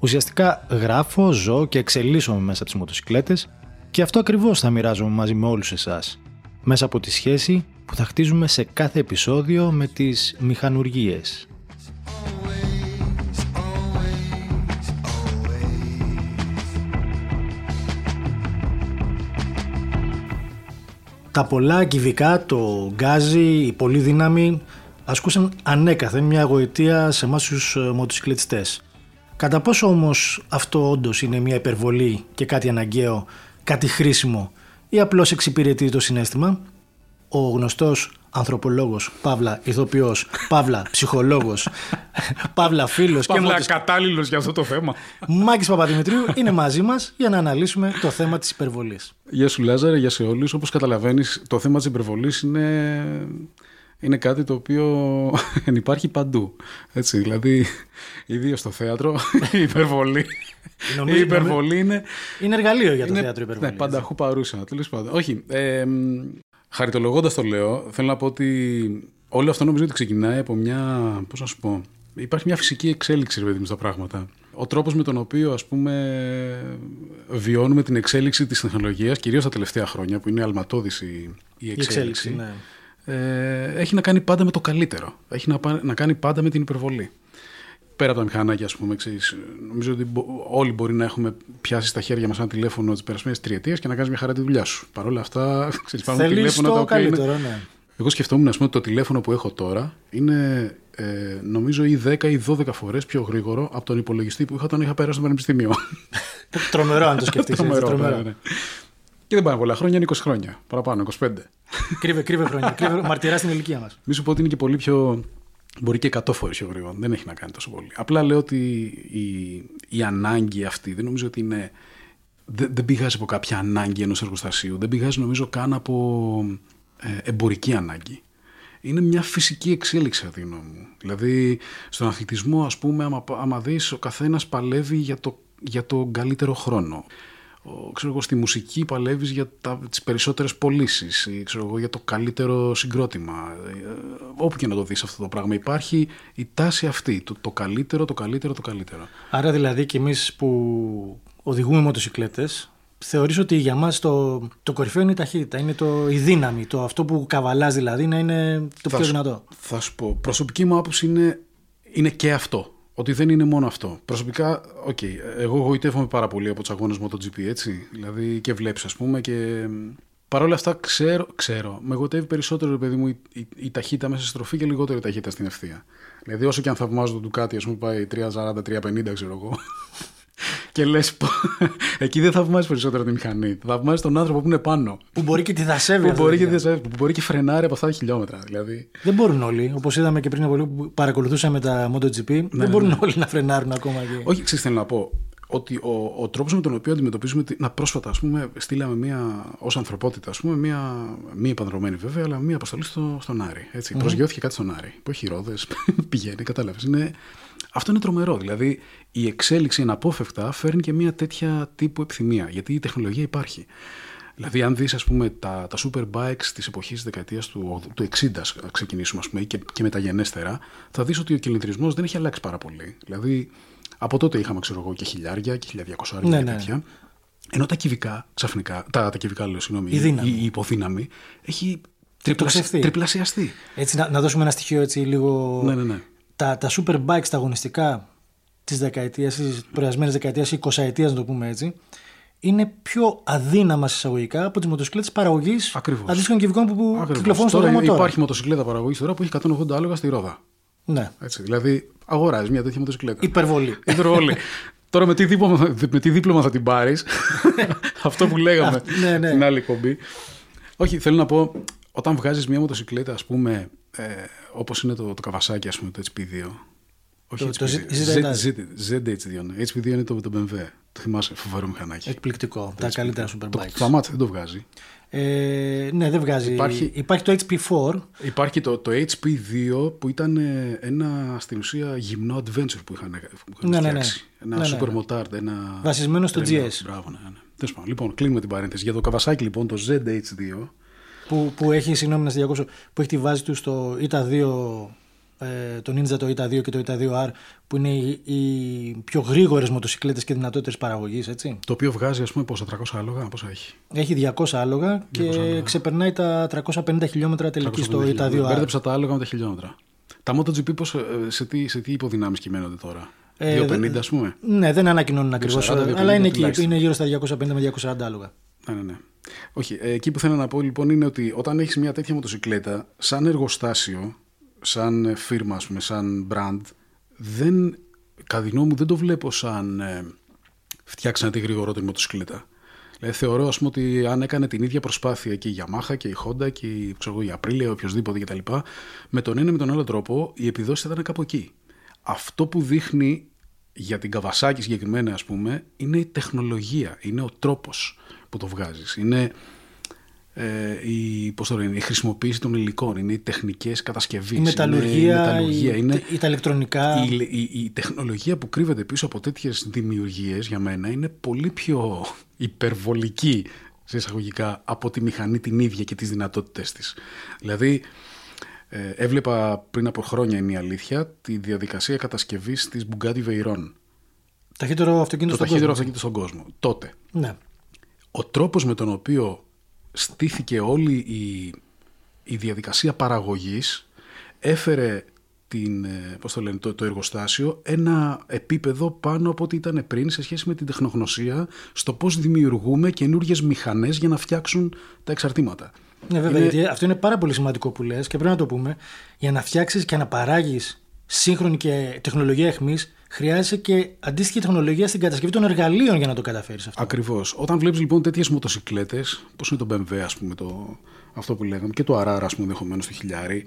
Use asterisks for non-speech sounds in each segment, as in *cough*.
Ουσιαστικά γράφω, ζω και εξελίσσομαι μέσα από τις μοτοσικλέτες και αυτό ακριβώς θα μοιράζομαι μαζί με όλους εσάς, μέσα από τη σχέση που θα χτίζουμε σε κάθε επεισόδιο με τις μηχανουργίες. Τα πολλά κυβικά, το γκάζι, η πολλή δύναμη ασκούσαν ανέκαθεν μια γοητεία σε εμάς τους ε, μοτοσυκλετιστές. Κατά πόσο όμως αυτό όντως είναι μια υπερβολή και κάτι αναγκαίο, κάτι χρήσιμο ή απλώς εξυπηρετεί το συνέστημα, ο γνωστός ανθρωπολόγος, παύλα ηθοποιός, παύλα ψυχολόγος, *laughs* παύλα φίλος και Παύλα μοτοσ... κατάλληλος για αυτό το θέμα. Μάκης Παπαδημητρίου είναι μαζί μας για να αναλύσουμε το θέμα της υπερβολής. Γεια σου Λάζαρε, γεια σε όλους. Όπως καταλαβαίνεις, το θέμα της υπερβολής είναι, είναι κάτι το οποίο *laughs* υπάρχει παντού. Έτσι, δηλαδή, ιδίω στο θέατρο, *laughs* η υπερβολή. Νομίζω- η υπερβολή είναι, Είναι εργαλείο για το είναι θέατρο υπερβολής. Ναι, πανταχού παρούσα, τέλος πάντων. Όχι, ε, μ, χαριτολογώντας το λέω, θέλω να πω ότι όλο αυτό νομίζω ότι ξεκινάει από μια, πώς να σου πω, υπάρχει μια φυσική εξέλιξη, ρε παιδί μου, στα πράγματα. Ο τρόπος με τον οποίο, ας πούμε, βιώνουμε την εξέλιξη της τεχνολογίας, κυρίως τα τελευταία χρόνια, που είναι αλματώδης η, η Η εξέλιξη, εξέλιξη, ναι. Ε, έχει να κάνει πάντα με το καλύτερο. Έχει να, πά- να κάνει πάντα με την υπερβολή. Πέρα από τα μηχανάκια, ας πούμε, ξέρεις, νομίζω ότι μπο- όλοι μπορεί να έχουμε πιάσει στα χέρια μας ένα τηλέφωνο τις περασμένες τριετίες και να κάνεις μια χαρά τη δουλειά σου. Παρ' όλα αυτά, *laughs* ξέρεις, υπάρχουν Θέλεις τηλέφωνα τα το οποία είναι. καλύτερο, ναι. Εγώ σκεφτόμουν, ας πούμε, ότι το τηλέφωνο που έχω τώρα είναι ε, νομίζω ή 10 ή 12 φορές πιο γρήγορο από τον υπολογιστή που είχα όταν είχα περάσει στο πανεπιστήμιο. Τρομερό αν το *laughs* σκεφτείς έτσι, Τρομερό, τρομερό. ναι, ναι. Και δεν πάνε πολλά χρόνια, είναι 20 χρόνια. Παραπάνω, 25. Κρύβε, κρύβε χρόνια. Κρύβε, *laughs* μαρτυρά στην ηλικία μας. Μη σου πω ότι είναι και πολύ πιο. Μπορεί και 100 φορές πιο γρήγορο. Δεν έχει να κάνει τόσο πολύ. Απλά λέω ότι η, η ανάγκη αυτή δεν νομίζω ότι είναι. Δεν, δεν πηγάζει από κάποια ανάγκη ενός εργοστασίου. Δεν πηγάζει νομίζω καν από ε, εμπορική ανάγκη. Είναι μια φυσική εξέλιξη κατά τη γνώμη μου. Δηλαδή, στον αθλητισμό, ας πούμε, άμα, άμα δεις, ο καθένας παλεύει για, το, για τον καλύτερο χρόνο. Ο, ξέρω εγώ, στη μουσική παλεύεις για τα, τις περισσότερες πωλήσεις ή ξέρω εγώ, για το καλύτερο συγκρότημα. Ε, όπου και να το δεις αυτό το πράγμα. Υπάρχει η τάση αυτή, το, το καλύτερο, το καλύτερο, το καλύτερο. Άρα δηλαδή και εμείς που οδηγούμε μοτοσυκλέτες θεωρείς ότι για μας το, το κορυφαίο είναι η ταχύτητα, είναι το, η δύναμη, το αυτό που καβαλάς δηλαδή να είναι το Θα πιο σου- δυνατό. Θα σου πω, προσωπική μου άποψη είναι, είναι και αυτό. Ότι δεν είναι μόνο αυτό. Προσωπικά, οκ, εγώ γοητεύομαι πάρα πολύ από τους αγώνες MotoGP, έτσι. Δηλαδή και βλέπεις, ας πούμε, και Παρ' όλα αυτά, ξέρω, ξέρω με γοητεύει περισσότερο, ρε παιδί μου, η, η, η ταχύτητα μέσα στη στροφή και λιγότερο η ταχύτητα στην ευθεία. Δηλαδή, όσο και αν θαυμάζω το Ducati, ας πούμε, πάει 3,40-3,50, ξέρω εγώ. Και λες, εκεί δεν θαυμάζεις περισσότερο τη μηχανή. Θαυμάζεις τον άνθρωπο που είναι πάνω. Που μπορεί και τιθασεύει Που αυτό μπορεί, το και, δίκτυο. που μπορεί και φρενάρει από αυτά τα χιλιόμετρα. Δηλαδή. Δεν μπορούν όλοι. Όπως είδαμε και πριν από λίγο που παρακολουθούσαμε τα MotoGP, δεν μπορούν όλοι να φρενάρουν ακόμα. Και... Όχι, ξέρεις, θέλω να πω ότι ο, ο τρόπος με τον οποίο αντιμετωπίζουμε. τη- Να πρόσφατα, ας πούμε, στείλαμε μία, ως ανθρωπότητα, ας πούμε, μία, μη επανδρομένη βέβαια, αλλά μία αποστολή στο, στον Άρη. Έτσι. Προσγειώθηκε κάτι στον Άρη, που έχει ρόδες, *laughs* πηγαίνει, κατάλαβες. Είναι, αυτό είναι τρομερό. Δηλαδή, η εξέλιξη αναπόφευκτα φέρνει και μία τέτοια τύπου επιθυμία, γιατί η τεχνολογία υπάρχει. Δηλαδή, αν δεις, ας πούμε, τα, τα super bikes της εποχής της δεκαετίας του, του 60, ας ξεκινήσουμε, ας πούμε, και, και μεταγενέστερα, θα δεις ότι ο κυλινδρισμός δεν έχει αλλάξει πάρα πολύ. Δηλαδή, από τότε είχαμε, ξέρω εγώ, και χιλιάρια και 1200 Ναι, και ναι. τέτοια. Ενώ τα κυβικά, ξαφνικά, τα, τα κυβικά λέω, συγγνώμη, Η δύναμη. η, η υποδύναμη έχει Τριπλασιαστεί. τριπλασιαστεί. Έτσι, να, να δώσουμε ένα στοιχείο έτσι λίγο. Ναι, ναι, ναι. Τα, τα super bikes, τα αγωνιστικά της δεκαετίας, της προηγούμενη δεκαετίας ή 20 ετία, να το πούμε έτσι, είναι πιο αδύναμα συσσαγωγικά από τι μοτοσυκλέτε παραγωγής Ακριβώς. αντίστοιχων κυβικών που, που Ακριβώς. κυκλοφορούν στον τώρα δρόμο τώρα. υπάρχει μοτοσυκλέτα παραγωγής τώρα που έχει 180 άλογα στη ρόδα. Ναι. Έτσι, δηλαδή, αγοράζεις μια τέτοια μοτοσυκλέτα. Υπερβολή. *laughs* Υπερβολή. Τώρα με τι, δίπλωμα, με τι δίπλωμα θα την πάρεις; *laughs* Αυτό που λέγαμε Ναι, ναι. στην άλλη κομπή. Όχι, θέλω να πω, όταν βγάζεις μια μοτοσυκλέτα, ας πούμε, ε, όπως είναι το, το καβασάκι, ας πούμε, το HP2, Όχι Το- το HPV2. Z- Z- Z- ZH2. ναι. HPV2 είναι το, το BMW. Το θυμάσαι, φοβερό μηχανάκι. Εκπληκτικό. Τα καλύτερα Το, superbikes. το αμάτι δεν το βγάζει. Ε, ναι, δεν βγάζει. Υπάρχει- Υπάρχει το HP4. Υπάρχει το, το HP2 που ήταν ε, ένα στην ουσία γυμνό adventure που είχαν, που είχαν Ναι, ναι, ναι. φτιάξει. Ένα Ναι, ναι, super ναι. motard. Ένα... Βασισμένο στο τρελό. GS. Μπράβο, ναι, ναι. Τέλος πάντων. Λοιπόν, κλείνουμε την παρένθεση. Για το Kawasaki λοιπόν, το ZH2, Που, που έχει, συγγνώμη να σε διακόψω, που έχει τη βάση του στο ETA2, ε, το Ninja το ETA2 και το ETA2R, που είναι οι, οι πιο γρήγορες μοτοσυκλέτες και δυνατότερε παραγωγής, έτσι. το οποίο βγάζει ας πούμε πόσα 300 άλογα, πόσα έχει; Έχει 200 άλογα και ξεπερνάει τα 350 χιλιόμετρα τελική στο 350 χιλιόμετρα. ETA2R. Μπέρδεψα τα άλογα με τα χιλιόμετρα. Τα MotoGP πώς, ε, σε, τι, σε τι υποδυνάμεις κυμαίνονται τώρα; Ε, 250 ας πούμε; Ναι, δεν ανακοινώνουν ακριβώς, 240, 250 αλλά είναι εκεί. τουλάχιστον. Είναι γύρω στα 250 με 240 άλογα. Ναι, ναι, ναι. Όχι, ε, εκεί που θέλω να πω λοιπόν είναι ότι όταν έχεις μια τέτοια μοτοσυκλέτα, σαν εργοστάσιο, σαν ε, φίρμα, ας πούμε, σαν brand, δεν, κατά τη γνώμη μου δεν το βλέπω σαν ε, φτιάξανε τη γρηγορότερη μοτοσυκλέτα. Δηλαδή θεωρώ ας πούμε ότι αν έκανε την ίδια προσπάθεια και η Yamaha και η Honda και η, ξέρω, εγώ, η Aprilia, οποιοδήποτε κτλ. Με τον ένα ή με τον άλλο τρόπο η επιδόση θα ήταν κάπου εκεί. Αυτό που δείχνει για την Kawasaki συγκεκριμένα ας πούμε είναι η τεχνολογία, είναι ο τρόπος που το βγάζεις. Είναι ε, η, πώς το λένε, η χρησιμοποίηση των υλικών, είναι οι τεχνικές κατασκευής, Η μεταλλουργία, είναι η, μεταλλουργία, η- είναι η- τα ηλεκτρονικά. η, η, η τεχνολογία που κρύβεται πίσω από τέτοιες δημιουργίες για μένα είναι πολύ πιο υπερβολική σε εισαγωγικά από τη μηχανή την ίδια και τις δυνατότητες της. Δηλαδή ε, έβλεπα πριν από χρόνια είναι η αλήθεια τη διαδικασία κατασκευής της Bugatti Veyron. Ταχύτερο αυτοκίνητο Το στον ταχύτερο κόσμο. αυτοκίνητο στον κόσμο. Τότε. Ναι. Ο τρόπος με τον οποίο στήθηκε όλη η, η διαδικασία παραγωγής έφερε την, ε, πώς το, λένε, το, το εργοστάσιο ένα επίπεδο πάνω από ό,τι ήταν πριν σε σχέση με την τεχνογνωσία στο πώς δημιουργούμε καινούριε μηχανές για να φτιάξουν τα εξαρτήματα. Ναι, βέβαια, Είναι- γιατί αυτό είναι πάρα πολύ σημαντικό που λες και πρέπει να το πούμε. Για να φτιάξεις και να παράγεις σύγχρονη και τεχνολογία εχμή, χρειάζεσαι και αντίστοιχη τεχνολογία στην κατασκευή των εργαλείων για να το καταφέρεις αυτό. Ακριβώς. Όταν βλέπεις λοιπόν τέτοιες μοτοσυκλέτες, πώς είναι το BMW ας πούμε, το, αυτό που λέγαμε, και το RR ας πούμε ενδεχομένως το χιλιάρι,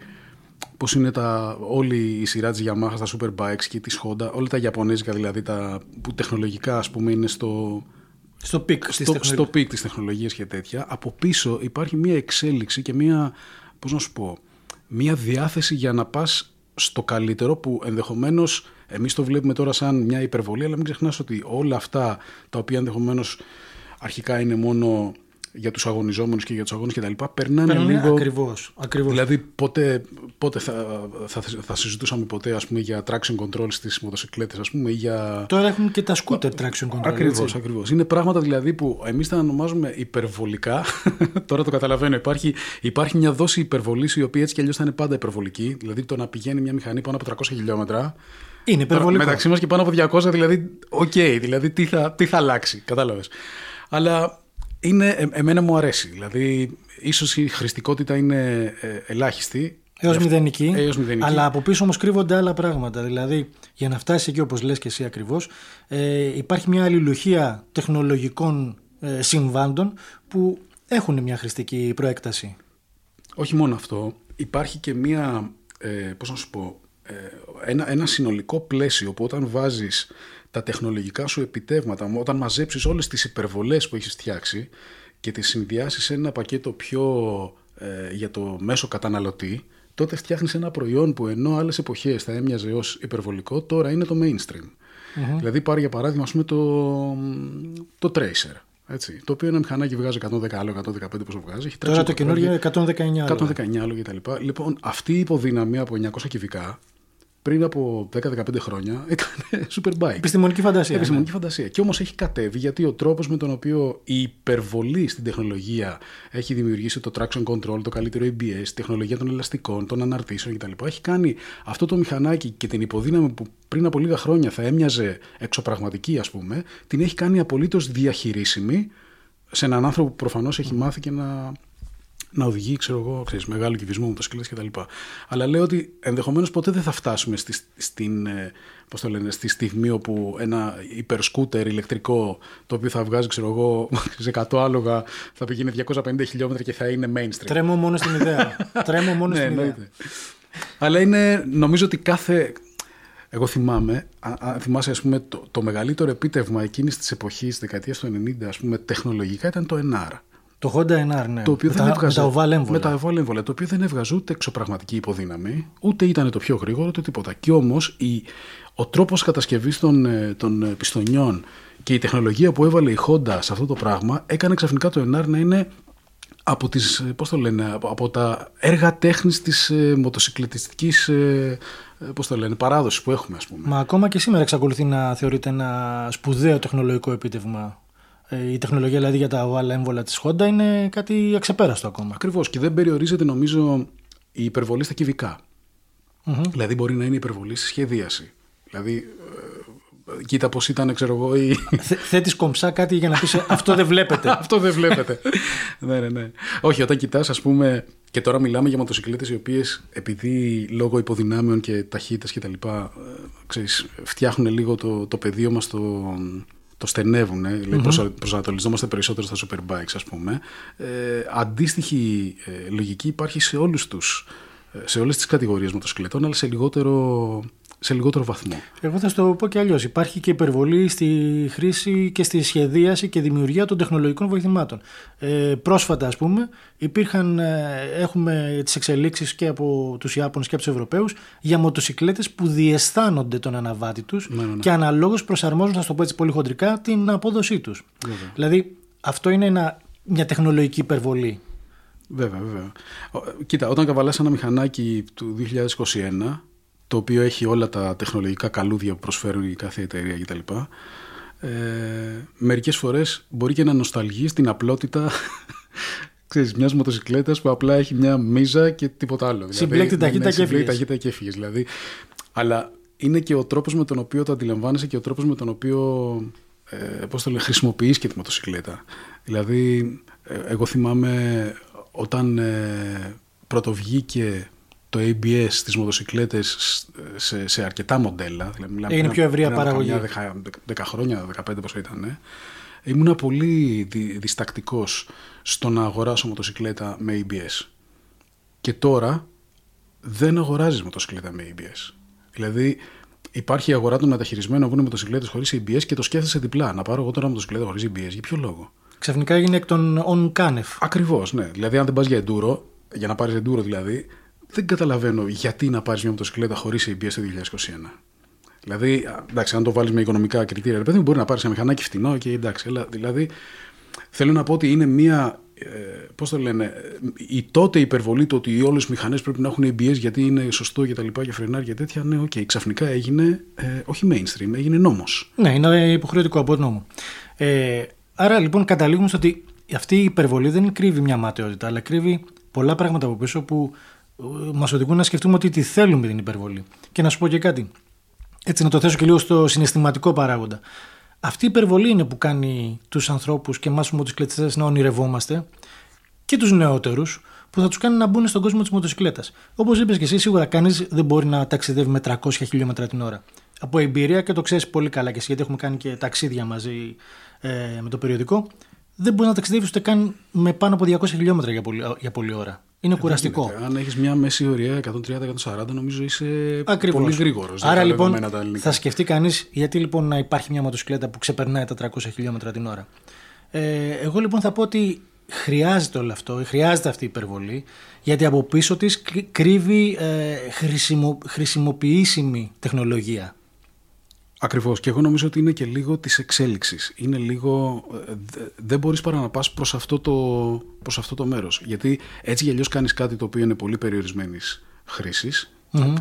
πώς είναι τα, όλη η σειρά της Yamaha στα Superbikes και της Honda, όλα τα Ιαπωνέζικα δηλαδή, τα, που τεχνολογικά ας πούμε είναι στο, Στο peak της στο, τεχνολογίας. στο peak της τεχνολογίας και τέτοια, από πίσω υπάρχει μια εξέλιξη και μια, πώς να σου πω, μια διάθεση για να πας στο καλύτερο που ενδεχομένως εμείς το βλέπουμε τώρα σαν μια υπερβολή, αλλά μην ξεχνάς ότι όλα αυτά τα οποία ενδεχομένως αρχικά είναι μόνο για τους αγωνιζόμενους και για τους αγώνες και τα λοιπά, περνάνε Περνάνε λίγο... Ακριβώς, ακριβώς. Δηλαδή πότε, πότε θα, θα, θα συζητούσαμε ποτέ ας πούμε, για traction control στις μοτοσυκλέτες ας πούμε, ή για... Τώρα έχουν και τα scooter traction control. Ακριβώς, έτσι. ακριβώς. Είναι πράγματα δηλαδή που εμείς τα ονομάζουμε υπερβολικά. *laughs* Τώρα το καταλαβαίνω. Υπάρχει, υπάρχει μια δόση υπερβολής η οποία έτσι κι αλλιώς θα είναι πάντα υπερβολική. Δηλαδή το να πηγαίνει μια μηχανή πάνω από 300 χιλιόμετρα. Είναι υπερβολικό. Μεταξύ μας και πάνω από 200, δηλαδή, οκ, δηλαδή τι θα, τι θα αλλάξει. Κατάλαβες. Αλλά είναι, ε, εμένα μου αρέσει. Δηλαδή, ίσως η χρηστικότητα είναι ε, ελάχιστη. Έως μηδενική, Έως μηδενική. Αλλά από πίσω όμως κρύβονται άλλα πράγματα. Δηλαδή, για να φτάσει εκεί όπως λες και εσύ ακριβώς, ε, υπάρχει μια αλληλουχία τεχνολογικών ε, συμβάντων που έχουν μια χρηστική προέκταση. Όχι μόνο αυτό, υπάρχει και μία, ε, πώς να σου πω, ε, ένα, ένα συνολικό πλαίσιο που όταν βάζεις τα τεχνολογικά σου επιτεύγματα, όταν μαζέψεις όλες τις υπερβολές που έχεις φτιάξει και τις συνδυάσεις σε ένα πακέτο πιο ε, για το μέσο καταναλωτή, τότε φτιάχνεις ένα προϊόν που ενώ άλλες εποχές θα έμοιαζε ως υπερβολικό, τώρα είναι το mainstream. Δηλαδή πάρει για παράδειγμα ας πούμε, το, το Tracer. Έτσι, το οποίο ένα μηχανάκι βγάζει 110 άλλο, 115 πόσο βγάζει. Έχει Τώρα traction το control, καινούργιο 119 άλλο. 119 άλλο κτλ. Λοιπόν, αυτή η υποδύναμη από 900 κυβικά πριν από 10-15 χρόνια *laughs* έκανε superbike. Επιστημονική φαντασία. Επιστημονική φαντασία. Και όμως έχει κατέβει γιατί ο τρόπος με τον οποίο η υπερβολή στην τεχνολογία έχει δημιουργήσει το traction control, το καλύτερο ABS, τη τεχνολογία των ελαστικών, των αναρτήσεων κτλ. Έχει κάνει αυτό το μηχανάκι και την υποδύναμη που πριν από λίγα χρόνια θα έμοιαζε εξωπραγματική, ας πούμε, την έχει κάνει απολύτως διαχειρίσιμη σε έναν άνθρωπο που προφανώς έχει μάθει και να, να οδηγεί, ξέρω εγώ, ξέρεις, μεγάλο κυβισμό, μοτοσυκλέτες κτλ. Αλλά λέω ότι ενδεχομένως ποτέ δεν θα φτάσουμε στη, στην, ε, πώς το λένε, στη στιγμή όπου ένα υπερσκούτερ ηλεκτρικό, το οποίο θα βγάζει, ξέρω εγώ, *laughs* σε 100 άλογα, θα πηγαίνει 250 χιλιόμετρα και θα είναι mainstream. Τρέμω μόνο στην ιδέα. *laughs* Τρέμω μόνο Ναι, στην ιδέα. εννοείται. Αλλά είναι, νομίζω ότι κάθε, Εγώ θυμάμαι, αν θυμάσαι, ας πούμε, το, το μεγαλύτερο επίτευγμα εκείνης της εποχής, δεκαετίας του 90, ας πούμε, τεχνολογικά ήταν το NR. Το Honda NR, ναι. Το οποίο με, δεν τα, έβγαζε, με τα oval έμβολα. Με τα oval έμβολα, το οποίο δεν έβγαζε ούτε εξωπραγματική υποδύναμη, ούτε ήταν το πιο γρήγορο, ούτε τίποτα. Και όμως ο τρόπος κατασκευής των, ε, των πιστονιών και η τεχνολογία που έβαλε η Honda σε αυτό το πράγμα έκανε ξαφνικά το NR να είναι από, τις, ε, πώς το λένε, από τα έργα τέχνης της ε, μοτοσυκλετιστικής ε, ε, πώς το λένε, παράδοσης που έχουμε ας πούμε. Μα ακόμα και σήμερα εξακολουθεί να θεωρείται ένα σπουδαίο τεχνολογικό επίτευγμα. Ε, η τεχνολογία δηλαδή για τα οβάλα έμβολα της Honda είναι κάτι αξεπέραστο ακόμα. Ακριβώς και δεν περιορίζεται νομίζω η υπερβολή στα κυβικά. Mm-hmm. Δηλαδή μπορεί να είναι υπερβολή στη σχεδίαση. Δηλαδή κοίτα πώς ήταν, ξέρω εγώ. Η... *laughs* Θέτεις κομψά κάτι για να πεις αυτό δεν βλέπετε. *laughs* αυτό δεν βλέπετε. *laughs* ναι, ναι, ναι. Όχι, όταν κοιτάς, ας πούμε, και τώρα μιλάμε για μοτοσυκλέτες οι οποίες επειδή λόγω υποδυνάμεων και ταχύτητας και τα λοιπά, ξέρεις, φτιάχνουν λίγο το, το πεδίο μας το, το στενεύουν, ε, mm-hmm. προσανατολιζόμαστε περισσότερο στα superbikes ας πούμε. Ε, αντίστοιχη ε, λογική υπάρχει σε όλους τους σε όλες τις κατηγορίες μοτοσυκλετών αλλά σε λιγότερο σε λιγότερο βαθμό. Εγώ θα σου το πω και αλλιώς. Υπάρχει και υπερβολή στη χρήση και στη σχεδίαση και δημιουργία των τεχνολογικών βοηθημάτων. Ε, πρόσφατα, ας πούμε, υπήρχαν, ε, έχουμε τις εξελίξεις και από τους Ιάπωνες και από τους Ευρωπαίους για μοτοσυκλέτες που διαισθάνονται τον αναβάτη τους ναι, ναι, ναι. και αναλόγως προσαρμόζουν, θα το πω έτσι πολύ χοντρικά, την απόδοσή τους. Δηλαδή, αυτό είναι ένα, μια τεχνολογική υπερβολή. Βέβαια, βέβαια. Κοίτα, όταν καβαλάς ένα μηχανάκι του 2021 το οποίο έχει όλα τα τεχνολογικά καλούδια που προσφέρουν η κάθε εταιρεία κτλ. Ε, μερικές φορές μπορεί και να νοσταλγεί στην απλότητα *laughs* ξέρεις, μιας μοτοσυκλέτας που απλά έχει μια μίζα και τίποτα άλλο. Δηλαδή, συμπλέκτη ναι, ταχύτητα ναι, και έφυγες. και έφυγες. Δηλαδή. Αλλά είναι και ο τρόπος με τον οποίο το αντιλαμβάνεσαι και ο τρόπος με τον οποίο ε, πώς το λέει, χρησιμοποιείς και τη μοτοσυκλέτα. Δηλαδή, ε, εγώ θυμάμαι όταν ε, πρωτοβγήκε το ABS στις μοτοσυκλέτες σε, σε αρκετά μοντέλα. Δηλαδή, είναι πιο ευρεία παραγωγή. 10, 10 χρόνια, 15 πόσο ήταν. Ε. Ήμουνα πολύ δι, διστακτικός στο να αγοράσω μοτοσυκλέτα με ABS. Και τώρα δεν αγοράζεις μοτοσυκλέτα με ABS. Δηλαδή υπάρχει η αγορά των μεταχειρισμένων που είναι μοτοσυκλέτες χωρίς ABS και το σκέφτεσαι διπλά. Να πάρω εγώ τώρα μοτοσυκλέτα χωρίς ABS. Για ποιο λόγο; Ξαφνικά έγινε εκ των on canef. Ακριβώς, ναι. Δηλαδή αν δεν πας για enduro, για να πάρεις enduro δηλαδή, δεν καταλαβαίνω γιατί να πάρεις μια μοτοσυκλέτα χωρίς ABS το 2021. Δηλαδή, εντάξει, αν το βάλεις με οικονομικά κριτήρια, ρε παιδί μπορεί να πάρεις ένα μηχανάκι φτηνό και εντάξει. Αλλά, δηλαδή, θέλω να πω ότι είναι μια. Ε, Πώς το λένε, η τότε υπερβολή του ότι όλες οι μηχανές πρέπει να έχουν ABS γιατί είναι σωστό και τα λοιπά και φρενάρια και τέτοια. Ναι, ok, okay, ξαφνικά έγινε ε, όχι mainstream, έγινε νόμος. Ναι, είναι υποχρεωτικό από νόμο. Ε, άρα λοιπόν καταλήγουμε στο ότι αυτή η υπερβολή δεν κρύβει μια ματαιότητα, αλλά κρύβει πολλά πράγματα από πίσω που μας οδηγούν να σκεφτούμε ότι τη θέλουμε την υπερβολή. Και να σου πω και κάτι. Έτσι, να το θέσω και λίγο στο συναισθηματικό παράγοντα. Αυτή η υπερβολή είναι που κάνει τους ανθρώπους και εμάς του μοτοσυκλετιστέ να ονειρευόμαστε και τους νεότερους που θα τους κάνει να μπουν στον κόσμο της μοτοσυκλέτας. Όπως είπες και εσύ, σίγουρα κανείς δεν μπορεί να ταξιδεύει με 300 χιλιόμετρα την ώρα. Από εμπειρία και το ξέρεις πολύ καλά και εσύ, γιατί έχουμε κάνει και ταξίδια μαζί ε, με το περιοδικό, δεν μπορείς να ταξιδεύεις ούτε καν με πάνω από 200 χιλιόμετρα για πολλή, για πολλή ώρα. Είναι ε, κουραστικό. Αν έχεις μια μέση ωρία 130-140, νομίζω είσαι Ακριβώς. πολύ γρήγορος. Άρα λοιπόν θα σκεφτεί κανείς γιατί λοιπόν να υπάρχει μια μοτοσυκλέτα που ξεπερνάει τα 300 χιλιόμετρα την ώρα. Ε, εγώ λοιπόν θα πω ότι χρειάζεται όλο αυτό, χρειάζεται αυτή η υπερβολή, γιατί από πίσω της κρύβει ε, χρησιμο, χρησιμοποιήσιμη τεχνολογία. Ακριβώς και εγώ νομίζω ότι είναι και λίγο της εξέλιξης. Είναι λίγο, ε, δεν μπορείς παρά να πας προς αυτό το, προς αυτό το μέρος. Γιατί έτσι για αλλιώς κάνεις κάτι το οποίο είναι πολύ περιορισμένης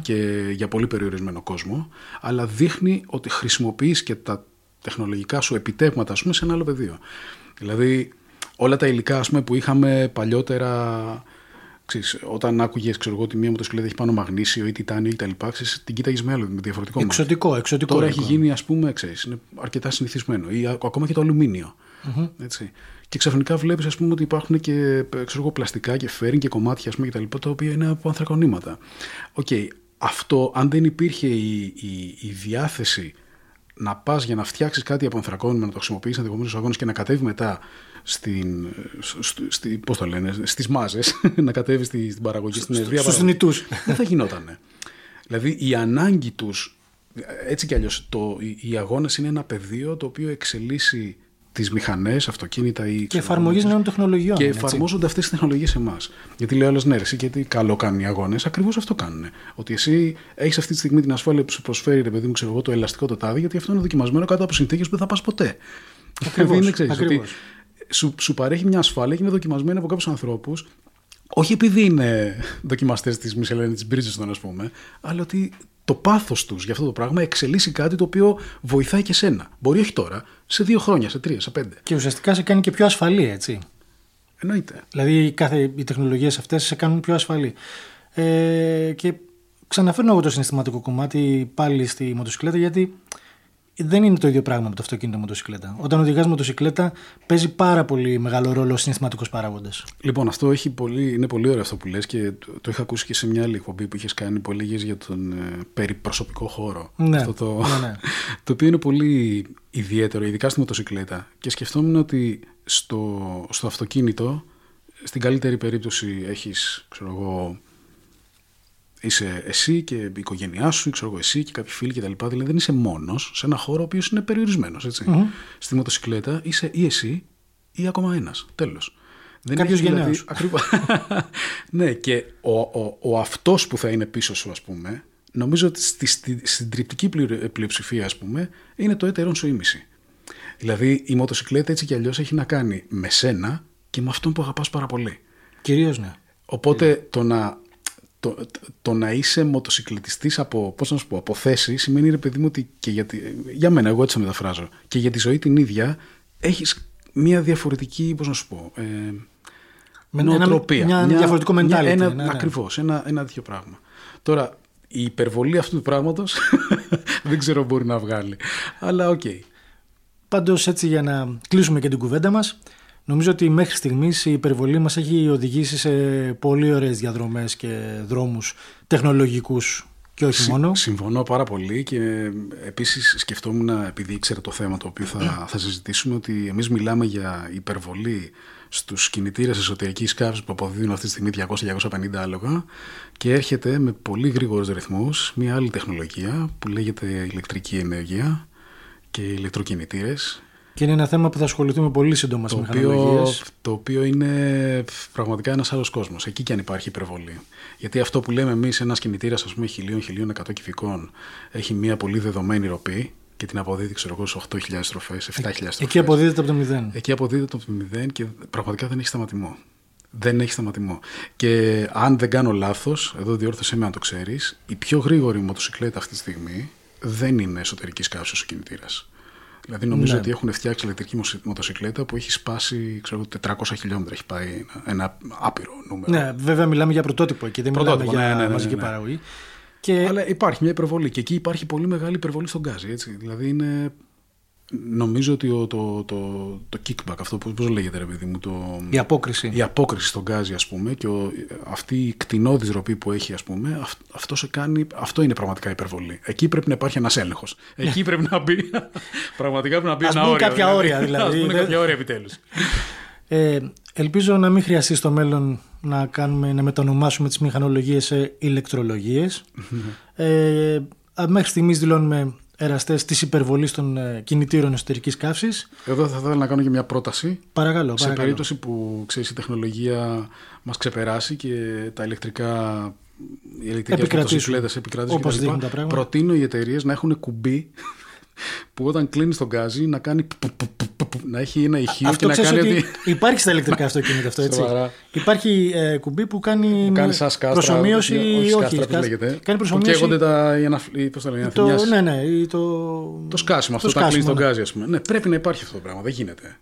και για πολύ περιορισμένο κόσμο, αλλά δείχνει ότι χρησιμοποιείς και τα τεχνολογικά σου επιτεύγματα ας πούμε, σε ένα άλλο πεδίο. Δηλαδή όλα τα υλικά ας πούμε, που είχαμε παλιότερα Ξέρεις, όταν άκουγες ότι μία μοτοσυκλέτα έχει πάνω μαγνήσιο ή τιτάνιο ή τα λοιπά, ξέρεις, την κοίταγες με άλλο, με διαφορετικό Εξωτικό, εξωτικό. Τώρα έχει γίνει, ας πούμε, ξέρεις, είναι αρκετά συνηθισμένο. Ή ακόμα και το αλουμίνιο. Mm-hmm. Έτσι. Και ξαφνικά βλέπεις ότι υπάρχουν και ξέρω, πλαστικά και φέρνει και κομμάτια ας πούμε, και τα λοιπά, τα οποία είναι από ανθρακονήματα. Ok, okay. αυτό αν δεν υπήρχε η, η, η διάθεση να πας για να φτιάξεις κάτι από ανθρακόνημα, να το χρησιμοποιήσεις ενδεχομένως στους αγώνες και να κατέβει μετά στην, στη, πώς το λένε, στις μάζες, *laughs* να κατέβεις στην παραγωγή, στην ευρεία Στους θνητούς. Δεν θα γινότανε. δηλαδή η ανάγκη τους, έτσι κι αλλιώς το, οι, οι αγώνες είναι ένα πεδίο το οποίο εξελίσσει τις μηχανές, αυτοκίνητα ή. Και εφαρμογή νέων τεχνολογιών. Και εφαρμόζονται αυτές τις τεχνολογίες σε εμάς. Γιατί λέει άλλος, ναι, εσύ, γιατί καλό κάνουν οι αγώνες. Ακριβώς αυτό κάνουν. Ότι εσύ έχεις αυτή τη στιγμή την ασφάλεια που σου προσφέρει, ρε παιδί μου, ξέρω εγώ, το ελαστικό το τάδι, γιατί αυτό είναι δοκιμασμένο κάτω από συνθήκες που δεν θα πας ποτέ. Ακριβώς. *laughs* Σου, σου παρέχει μια ασφάλεια και είναι δοκιμασμένη από κάποιους ανθρώπους όχι επειδή είναι δοκιμαστές της Μισελένης της Bridgestone, ας πούμε, αλλά ότι το πάθος τους για αυτό το πράγμα εξελίσσει κάτι το οποίο βοηθάει και σένα. Μπορεί όχι τώρα, σε δύο χρόνια, σε τρία, σε πέντε. Και ουσιαστικά σε κάνει και πιο ασφαλή, έτσι. Εννοείται. Δηλαδή κάθε, οι τεχνολογίες αυτές σε κάνουν πιο ασφαλή. Ε, και ξαναφέρνω εγώ το συναισθηματικό κομμάτι πάλι στη μοτοσυκλέτα γιατί δεν είναι το ίδιο πράγμα με το αυτοκίνητο μοτοσυκλέτα. Όταν οδηγάς μοτοσυκλέτα, παίζει πάρα πολύ μεγάλο ρόλο ο συναισθηματικός παράγοντας. Λοιπόν, αυτό έχει πολύ, είναι πολύ ωραίο αυτό που λες και το, το είχα ακούσει και σε μια άλλη εκπομπή που είχες κάνει που έλεγε για τον ε, περιπροσωπικό χώρο. Ναι, αυτό το, ναι, ναι. *laughs* το οποίο είναι πολύ ιδιαίτερο, ειδικά στη μοτοσυκλέτα. Και σκεφτόμουν ότι στο, στο αυτοκίνητο, στην καλύτερη περίπτωση έχεις, ξέρω εγώ, είσαι εσύ και η οικογένειά σου, ξέρω εγώ, εσύ και κάποιοι φίλοι κτλ. Δηλαδή δεν είσαι μόνος σε ένα χώρο ο οποίος είναι περιορισμένος. Mm-hmm. Στη μοτοσυκλέτα είσαι ή εσύ ή ακόμα ένας. Τέλος. Κάποιος γενναίος. Ακριβώς. *laughs* ναι, και ο, ο, ο αυτός που θα είναι πίσω σου, ας πούμε, νομίζω ότι στη, στη, στην τριπτική πλειοψηφία, ας πούμε, είναι το έτερον σου ήμιση. Δηλαδή η μοτοσυκλέτα έτσι κι αλλιώς έχει να κάνει με σένα και με αυτόν που αγαπάς πάρα πολύ. Κυρίως ναι. Οπότε το να το, το, να είσαι μοτοσυκλετιστής από, πώς να σου πω, από θέση σημαίνει ρε παιδί μου ότι και για, για μένα, εγώ έτσι το μεταφράζω, και για τη ζωή την ίδια έχεις μια διαφορετική, πώς να σου πω, ε, με νοοτροπία. Ένα, μια, διαφορετικό mentality. ένα, ναι, ναι. Ακριβώς, ένα, ένα τέτοιο πράγμα. Τώρα, η υπερβολή αυτού του πράγματος *laughs* δεν ξέρω μπορεί να βγάλει. Αλλά ok. Okay. Πάντως έτσι για να κλείσουμε και την κουβέντα μας, Νομίζω ότι μέχρι στιγμής η υπερβολή μας έχει οδηγήσει σε πολύ ωραίες διαδρομές και δρόμους τεχνολογικούς και όχι μόνο. Συμφωνώ πάρα πολύ και επίσης σκεφτόμουν, επειδή ήξερα το θέμα το οποίο θα, θα συζητήσουμε, ότι εμείς μιλάμε για υπερβολή στους κινητήρες εσωτερικής καύσης που αποδίδουν αυτή τη στιγμή 200-250 άλογα και έρχεται με πολύ γρήγορους ρυθμούς μια άλλη τεχνολογία που λέγεται ηλεκτρική ενέργεια και ηλεκτροκινητήρες και είναι ένα θέμα που θα ασχοληθούμε πολύ σύντομα το με οποίο, Το οποίο είναι πραγματικά ένας άλλος κόσμος. Εκεί και αν υπάρχει υπερβολή. Γιατί αυτό που λέμε εμείς, ένας κινητήρας, ας πούμε, χιλίων, 100 κυβικών, έχει μια πολύ δεδομένη ροπή και την αποδίδει, ξέρω εγώ, σε 8.000 στροφές, 7.000 στροφέ. Εκεί αποδίδεται από το 0. Εκεί αποδίδεται από το 0 και πραγματικά δεν έχει σταματημό. Δεν έχει σταματημό. Και αν δεν κάνω λάθος, εδώ διόρθωσέ με αν το ξέρεις, η πιο γρήγορη μοτοσυκλέτα αυτή τη στιγμή δεν είναι εσωτερικής καύση ο κινητήρας. Δηλαδή νομίζω ναι. ότι έχουν φτιάξει ηλεκτρική μοτοσυκλέτα που έχει σπάσει ξέρω, 400 χιλιόμετρα. Έχει πάει ένα, άπειρο νούμερο. Ναι, βέβαια μιλάμε για πρωτότυπο εκεί, δεν πρωτότυπο, μιλάμε ναι, για ναι, ναι, μαζική ναι. παραγωγή. Και... Αλλά υπάρχει μια υπερβολή και εκεί υπάρχει πολύ μεγάλη υπερβολή στον γκάζι. Έτσι. Δηλαδή είναι Νομίζω ότι το, το, το, το kickback, αυτό πώς λέγεται ρε παιδί μου, το, η απόκριση. Η απόκριση στον γκάζι ας πούμε και ο, αυτή η κτηνώδης ροπή που έχει ας πούμε, αυτό, σε κάνει, αυτό είναι πραγματικά υπερβολή. Εκεί πρέπει να υπάρχει ένας έλεγχος. Εκεί πρέπει να μπει, πραγματικά πρέπει να μπει ας ένα όριο. κάποια όρια δηλαδή. Ας πούμε κάποια όρια επιτέλους. Ε, ελπίζω να μην χρειαστεί στο μέλλον να, κάνουμε, να μετανομάσουμε τις μηχανολογίες σε ηλεκτρολογίες. ε, μέχρι στιγμής δηλώνουμε εραστές της υπερβολής των ε, κινητήρων εσωτερικής καύσης. Εδώ θα ήθελα να κάνω και μια πρόταση. Παρακαλώ. Σε περίπτωση που ξέρεις η τεχνολογία μας ξεπεράσει και τα ηλεκτρικά. Οι ηλεκτρικές μοτοσυκλέτες επικρατήσουν. Όπως δείχνουν τα πράγματα. Προτείνω οι εταιρείες να έχουν κουμπί που όταν κλείνεις τον γκάζι να κάνει να έχει ένα ηχείο αυτό και να κάνει ότι... Υπάρχει στα ηλεκτρικά αυτοκίνητα αυτό, έτσι. Υπάρχει ε, κουμπί που κάνει, που κάνει σαν σκάστρα, προσωμείωση όχι, όχι σκάστρα, λέγεται. Κάνει προσωμείωση. Που καίγονται τα, πώς το λένε, το, ναι, ναι, το... το σκάσιμο, αυτό το κλείνεις τον ναι. γκάζι, ας πούμε. Ναι, πρέπει να υπάρχει αυτό το πράγμα, δεν γίνεται.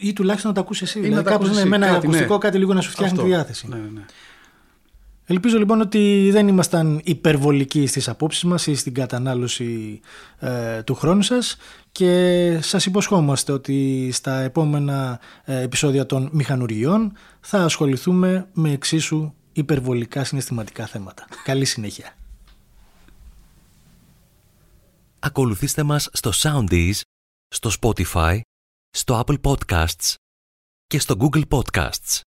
Ή τουλάχιστον να το ακούσεις εσύ. Δηλαδή, κάπως ναι, με ένα ακουστικό ναι. κάτι λίγο να σου φτιάχνει τη διάθεση. Ναι, ναι. Ελπίζω λοιπόν ότι δεν ήμασταν υπερβολικοί στις απόψεις μας ή στην κατανάλωση ε, του χρόνου σας και σας υποσχόμαστε ότι στα επόμενα ε, επεισόδια των μηχανουργιών θα ασχοληθούμε με εξίσου υπερβολικά συναισθηματικά θέματα. Καλή συνέχεια. Ακολουθήστε μας στο Soundees, στο Spotify, στο Apple Podcasts και στο Google Podcasts.